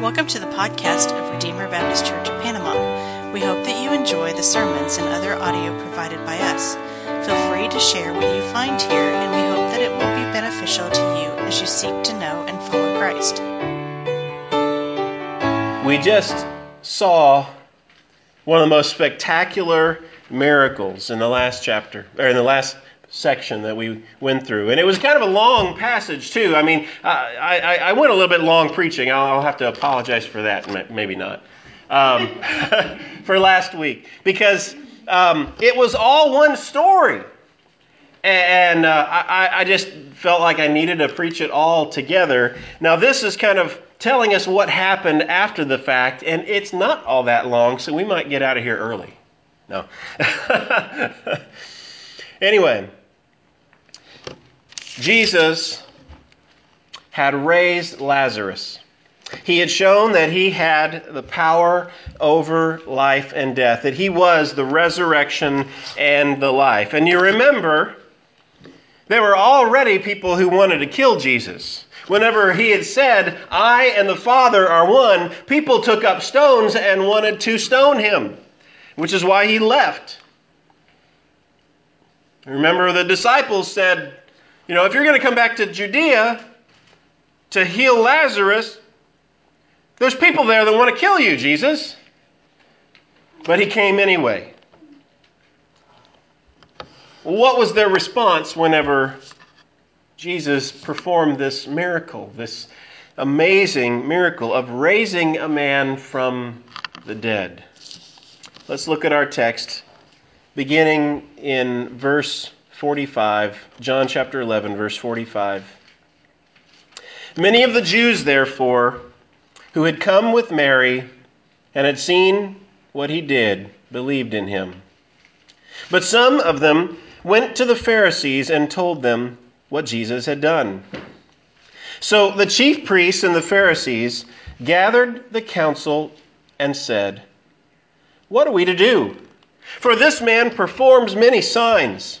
Welcome to the podcast of Redeemer Baptist Church of Panama. We hope that you enjoy the sermons and other audio provided by us. Feel free to share what you find here, and we hope that it will be beneficial to you as you seek to know and follow Christ. We just saw one of the most spectacular miracles in the last chapter, or in the last section that we went through. And it was kind of a long passage, too. I mean, I, I, I went a little bit long preaching. I'll, have to apologize for that, maybe not, um, for last week, because um, it was all one story. And uh, I, I just felt like I needed to preach it all together. Now, this is kind of telling us what happened after the fact, and it's not all that long, so we might get out of here early. No. anyway, Jesus had raised Lazarus. He had shown that he had the power over life and death, that he was the resurrection and the life. And you remember, there were already people who wanted to kill Jesus. Whenever he had said, I and the Father are one, people took up stones and wanted to stone him, which is why he left. Remember, the disciples said, you know, if you're going to come back to Judea to heal Lazarus, there's people there that want to kill you, Jesus. But he came anyway. What was their response whenever Jesus performed this miracle, this amazing miracle of raising a man from the dead? Let's look at our text, beginning in verse 45, John chapter 11, verse 45. Many of the Jews, therefore, who had come with Mary and had seen what he did, believed in him. But some of them went to the Pharisees and told them what Jesus had done. So the chief priests and the Pharisees gathered the council and said, What are we to do? For this man performs many signs.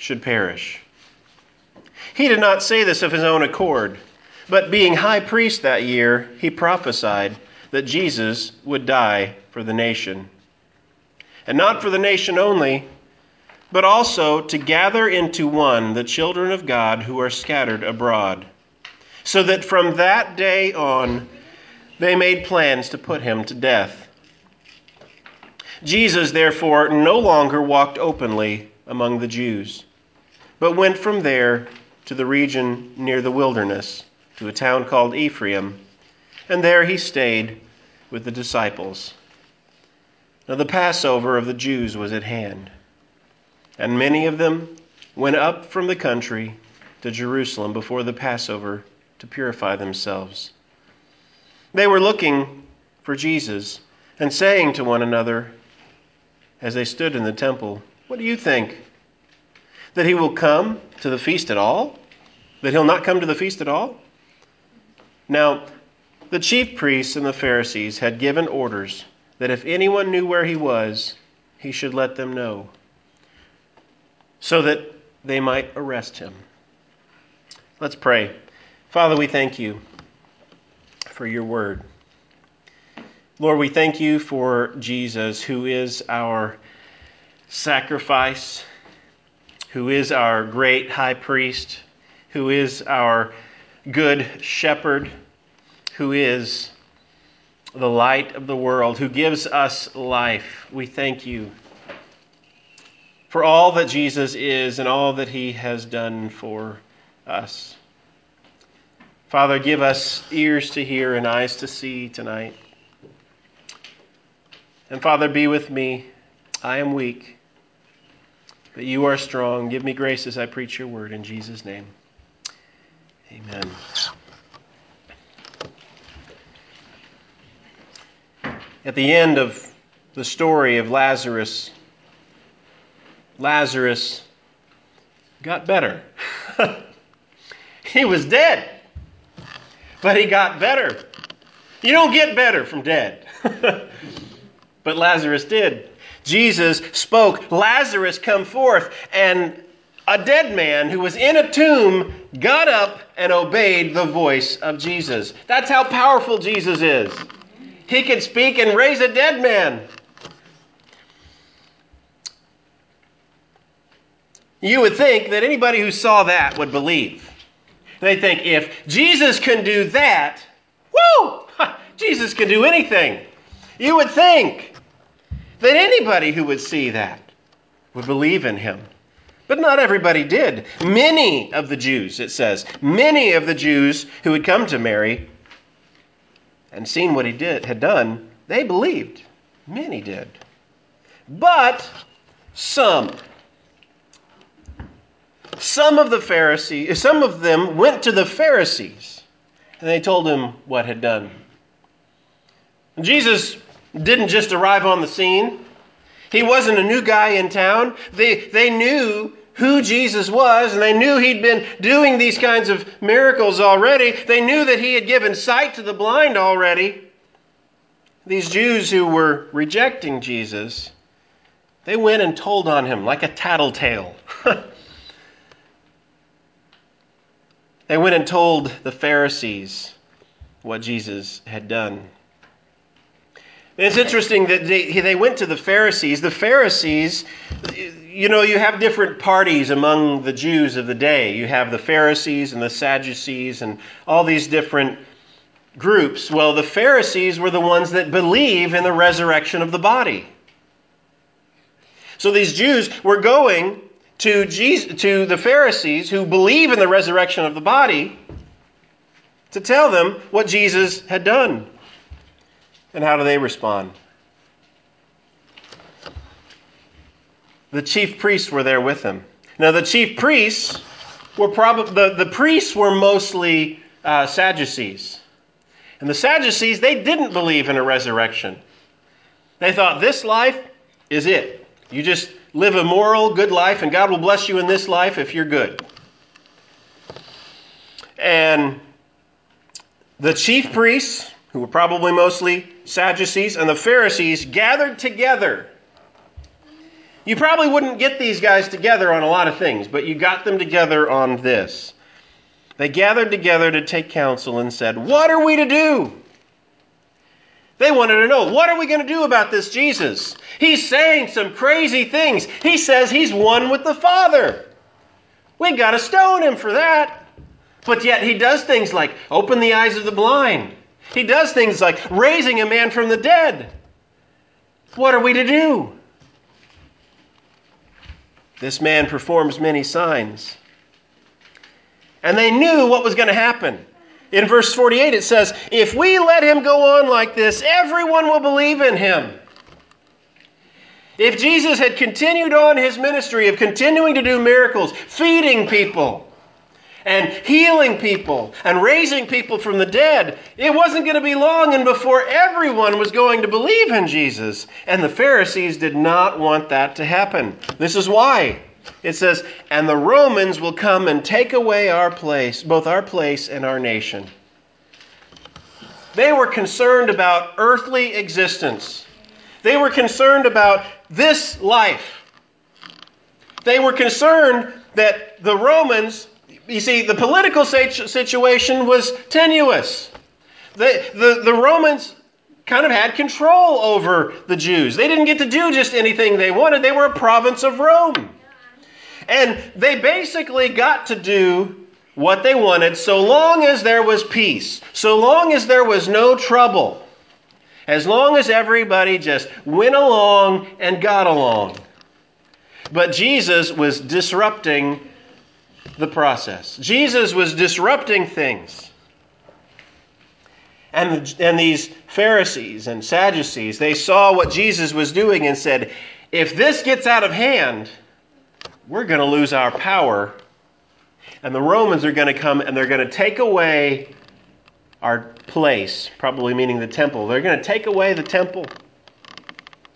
should perish. He did not say this of his own accord, but being high priest that year, he prophesied that Jesus would die for the nation. And not for the nation only, but also to gather into one the children of God who are scattered abroad, so that from that day on they made plans to put him to death. Jesus, therefore, no longer walked openly among the Jews but went from there to the region near the wilderness, to a town called Ephraim, and there he stayed with the disciples. Now the Passover of the Jews was at hand, and many of them went up from the country to Jerusalem before the Passover to purify themselves. They were looking for Jesus and saying to one another as they stood in the temple, What do you think? That he will come to the feast at all? That he'll not come to the feast at all? Now, the chief priests and the Pharisees had given orders that if anyone knew where he was, he should let them know, so that they might arrest him. Let's pray. Father, we thank you for your word. Lord, we thank you for Jesus, who is our sacrifice who is our great high priest, who is our good shepherd, who is the light of the world, who gives us life. We thank you for all that Jesus is and all that he has done for us. Father, give us ears to hear and eyes to see tonight. And Father, be with me. I am weak. But you are strong. Give me grace as I preach your word in Jesus' name. Amen. At the end of the story of Lazarus, Lazarus got better. he was dead, but he got better. You don't get better from dead. but Lazarus did. Jesus spoke, Lazarus, come forth. And a dead man who was in a tomb got up and obeyed the voice of Jesus. That's how powerful Jesus is. He can speak and raise a dead man. You would think that anybody who saw that would believe. They think if Jesus can do that, whoo, Jesus can do anything. You would think that anybody who would see that would believe in him. But not everybody did. Many of the Jews, it says, many of the Jews who had come to Mary and seen what he did had done, they believed. Many did. But some some of the Pharisees, some of them went to the Pharisees and they told him what had done. And Jesus didn't just arrive on the scene. He wasn't a new guy in town. They, they knew who Jesus was, and they knew he'd been doing these kinds of miracles already. They knew that he had given sight to the blind already. These Jews who were rejecting Jesus, they went and told on him like a tattletale. they went and told the Pharisees what Jesus had done. It's interesting that they, they went to the Pharisees. The Pharisees, you know, you have different parties among the Jews of the day. You have the Pharisees and the Sadducees and all these different groups. Well, the Pharisees were the ones that believe in the resurrection of the body. So these Jews were going to, Jesus, to the Pharisees who believe in the resurrection of the body to tell them what Jesus had done. And how do they respond? The chief priests were there with him. Now, the chief priests were probably, the, the priests were mostly uh, Sadducees. And the Sadducees, they didn't believe in a resurrection. They thought this life is it. You just live a moral, good life, and God will bless you in this life if you're good. And the chief priests, who were probably mostly Sadducees, and the Pharisees gathered together. You probably wouldn't get these guys together on a lot of things, but you got them together on this. They gathered together to take counsel and said, What are we to do? They wanted to know, what are we going to do about this Jesus? He's saying some crazy things. He says he's one with the Father. We've got to stone him for that. But yet he does things like open the eyes of the blind, he does things like raising a man from the dead. What are we to do? This man performs many signs. And they knew what was going to happen. In verse 48, it says, If we let him go on like this, everyone will believe in him. If Jesus had continued on his ministry of continuing to do miracles, feeding people, and healing people and raising people from the dead. It wasn't going to be long and before everyone was going to believe in Jesus. And the Pharisees did not want that to happen. This is why. It says, And the Romans will come and take away our place, both our place and our nation. They were concerned about earthly existence. They were concerned about this life. They were concerned that the Romans you see, the political situation was tenuous. The, the, the Romans kind of had control over the Jews. They didn't get to do just anything they wanted, they were a province of Rome. And they basically got to do what they wanted so long as there was peace, so long as there was no trouble, as long as everybody just went along and got along. But Jesus was disrupting the process. Jesus was disrupting things. And, and these Pharisees and Sadducees, they saw what Jesus was doing and said, if this gets out of hand, we're going to lose our power. And the Romans are going to come and they're going to take away our place, probably meaning the temple. They're going to take away the temple,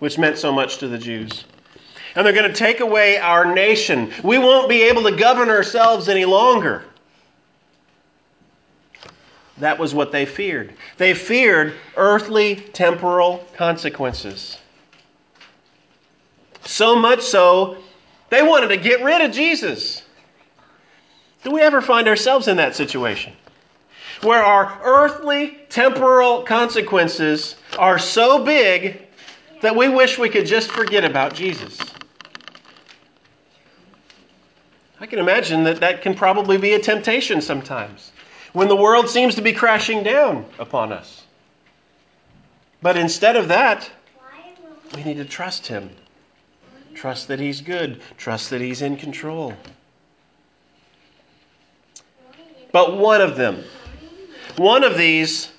which meant so much to the Jews. And they're going to take away our nation. We won't be able to govern ourselves any longer. That was what they feared. They feared earthly, temporal consequences. So much so, they wanted to get rid of Jesus. Do we ever find ourselves in that situation? Where our earthly, temporal consequences are so big that we wish we could just forget about Jesus. I can imagine that that can probably be a temptation sometimes when the world seems to be crashing down upon us. But instead of that, we need to trust Him. Trust that He's good. Trust that He's in control. But one of them, one of these,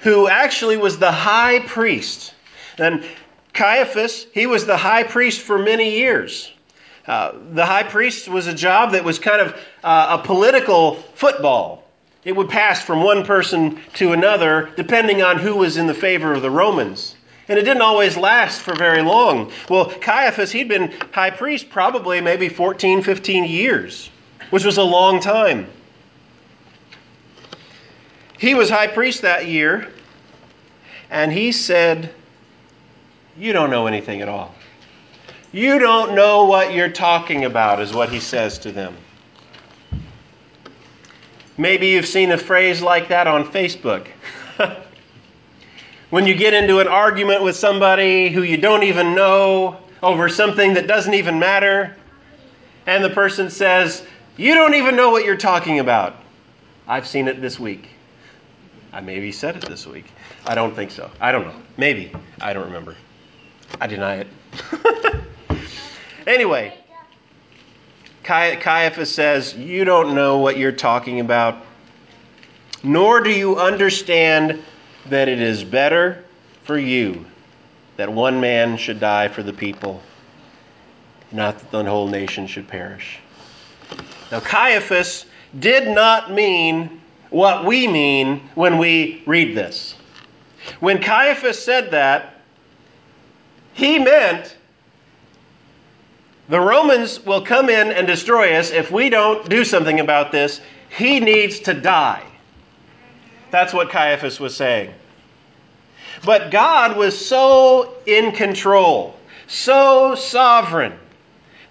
who actually was the high priest, and Caiaphas, he was the high priest for many years. Uh, the high priest was a job that was kind of uh, a political football. It would pass from one person to another depending on who was in the favor of the Romans. And it didn't always last for very long. Well, Caiaphas, he'd been high priest probably maybe 14, 15 years, which was a long time. He was high priest that year, and he said, You don't know anything at all. You don't know what you're talking about, is what he says to them. Maybe you've seen a phrase like that on Facebook. when you get into an argument with somebody who you don't even know over something that doesn't even matter, and the person says, You don't even know what you're talking about. I've seen it this week. I maybe said it this week. I don't think so. I don't know. Maybe. I don't remember. I deny it. anyway, Caiaphas says, You don't know what you're talking about, nor do you understand that it is better for you that one man should die for the people, not that the whole nation should perish. Now, Caiaphas did not mean what we mean when we read this. When Caiaphas said that, he meant the Romans will come in and destroy us if we don't do something about this. He needs to die. That's what Caiaphas was saying. But God was so in control, so sovereign,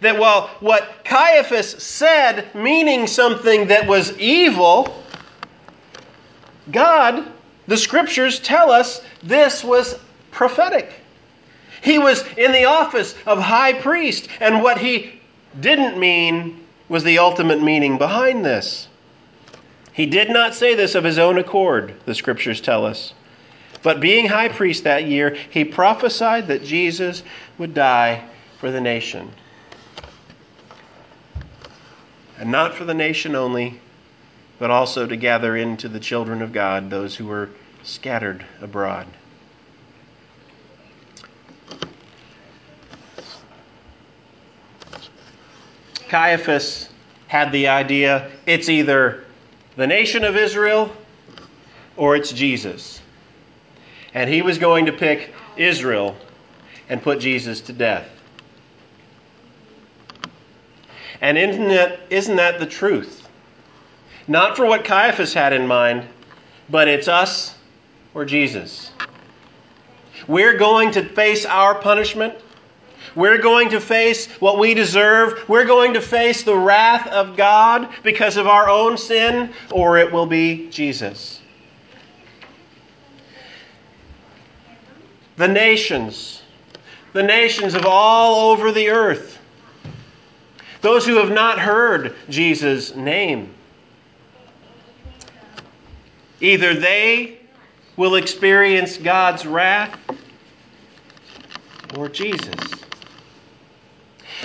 that while what Caiaphas said, meaning something that was evil, God, the scriptures tell us this was prophetic. He was in the office of high priest, and what he didn't mean was the ultimate meaning behind this. He did not say this of his own accord, the scriptures tell us. But being high priest that year, he prophesied that Jesus would die for the nation. And not for the nation only, but also to gather into the children of God those who were scattered abroad. Caiaphas had the idea it's either the nation of Israel or it's Jesus. And he was going to pick Israel and put Jesus to death. And isn't that, isn't that the truth? Not for what Caiaphas had in mind, but it's us or Jesus. We're going to face our punishment. We're going to face what we deserve. We're going to face the wrath of God because of our own sin, or it will be Jesus. The nations, the nations of all over the earth, those who have not heard Jesus' name, either they will experience God's wrath or Jesus.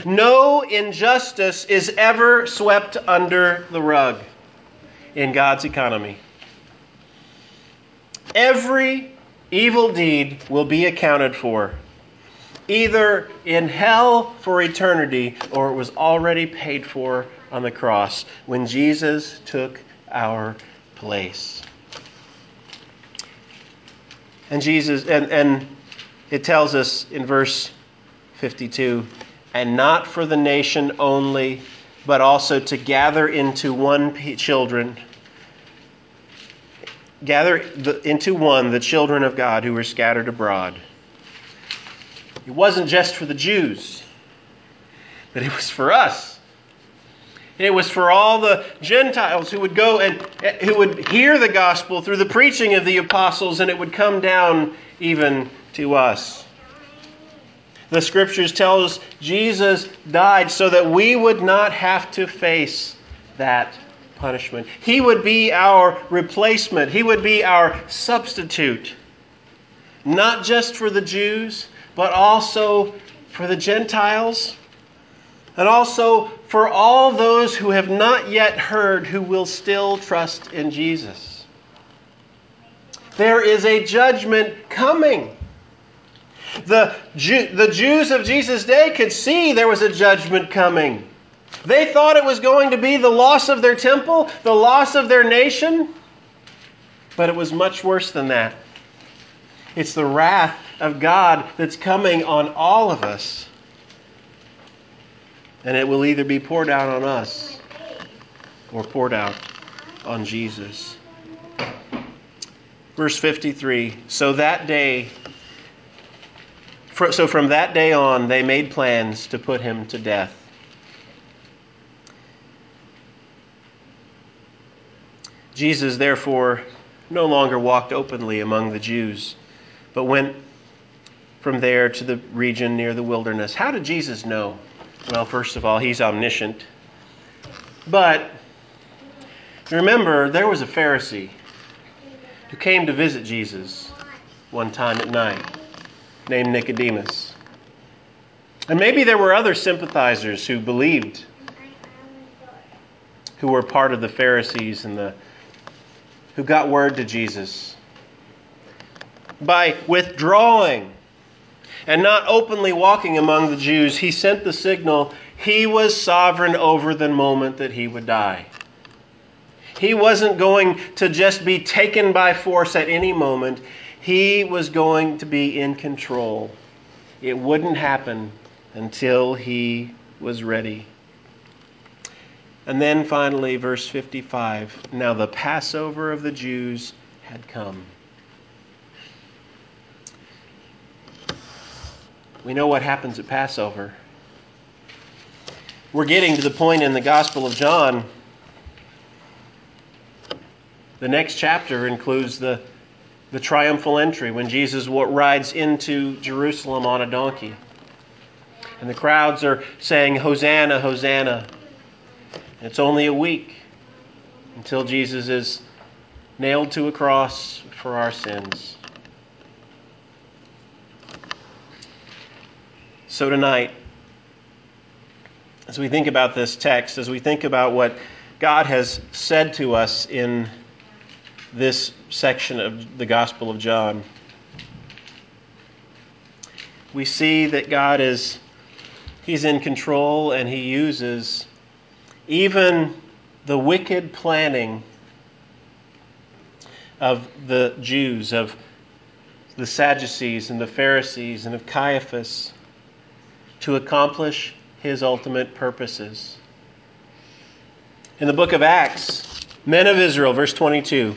No injustice is ever swept under the rug in God's economy. Every evil deed will be accounted for, either in hell for eternity or it was already paid for on the cross when Jesus took our place. And Jesus, and, and it tells us in verse 52 and not for the nation only, but also to gather into one children, gather the, into one the children of God who were scattered abroad. It wasn't just for the Jews, but it was for us. It was for all the Gentiles who would go and eh, who would hear the gospel through the preaching of the apostles, and it would come down even to us. The scriptures tell us Jesus died so that we would not have to face that punishment. He would be our replacement, He would be our substitute, not just for the Jews, but also for the Gentiles and also for all those who have not yet heard who will still trust in Jesus. There is a judgment coming. The, Jew, the Jews of Jesus' day could see there was a judgment coming. They thought it was going to be the loss of their temple, the loss of their nation, but it was much worse than that. It's the wrath of God that's coming on all of us and it will either be poured out on us or poured out on Jesus. Verse 53 So that day, so from that day on, they made plans to put him to death. Jesus, therefore, no longer walked openly among the Jews, but went from there to the region near the wilderness. How did Jesus know? Well, first of all, he's omniscient. But remember, there was a Pharisee who came to visit Jesus one time at night named Nicodemus. And maybe there were other sympathizers who believed, who were part of the Pharisees and the who got word to Jesus. By withdrawing and not openly walking among the Jews, he sent the signal he was sovereign over the moment that he would die. He wasn't going to just be taken by force at any moment, he was going to be in control. It wouldn't happen until he was ready. And then finally, verse 55 Now the Passover of the Jews had come. We know what happens at Passover. We're getting to the point in the Gospel of John. The next chapter includes the, the triumphal entry when Jesus rides into Jerusalem on a donkey. And the crowds are saying, Hosanna, Hosanna. And it's only a week until Jesus is nailed to a cross for our sins. So tonight, as we think about this text, as we think about what God has said to us in this section of the Gospel of John, we see that God is he's in control and he uses even the wicked planning of the Jews, of the Sadducees and the Pharisees and of Caiaphas to accomplish his ultimate purposes. In the book of Acts, men of Israel, verse 22,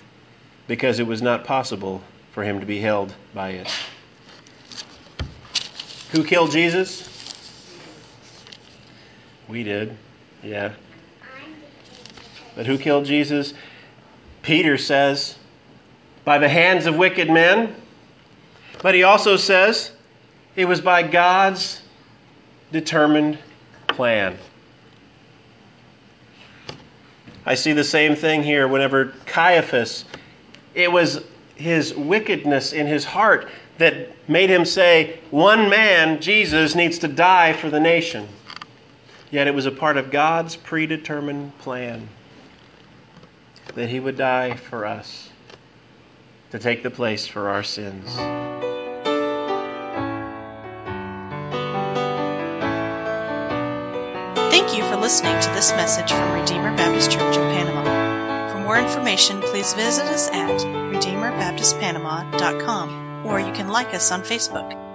because it was not possible for him to be held by it. Who killed Jesus? We did, yeah. But who killed Jesus? Peter says, by the hands of wicked men. But he also says, it was by God's determined plan. I see the same thing here whenever Caiaphas, it was his wickedness in his heart that made him say, one man, Jesus, needs to die for the nation. Yet it was a part of God's predetermined plan that he would die for us, to take the place for our sins. Thank you for listening to this message from Redeemer Baptist Church of Panama. For more information, please visit us at RedeemerBaptistPanama.com or you can like us on Facebook.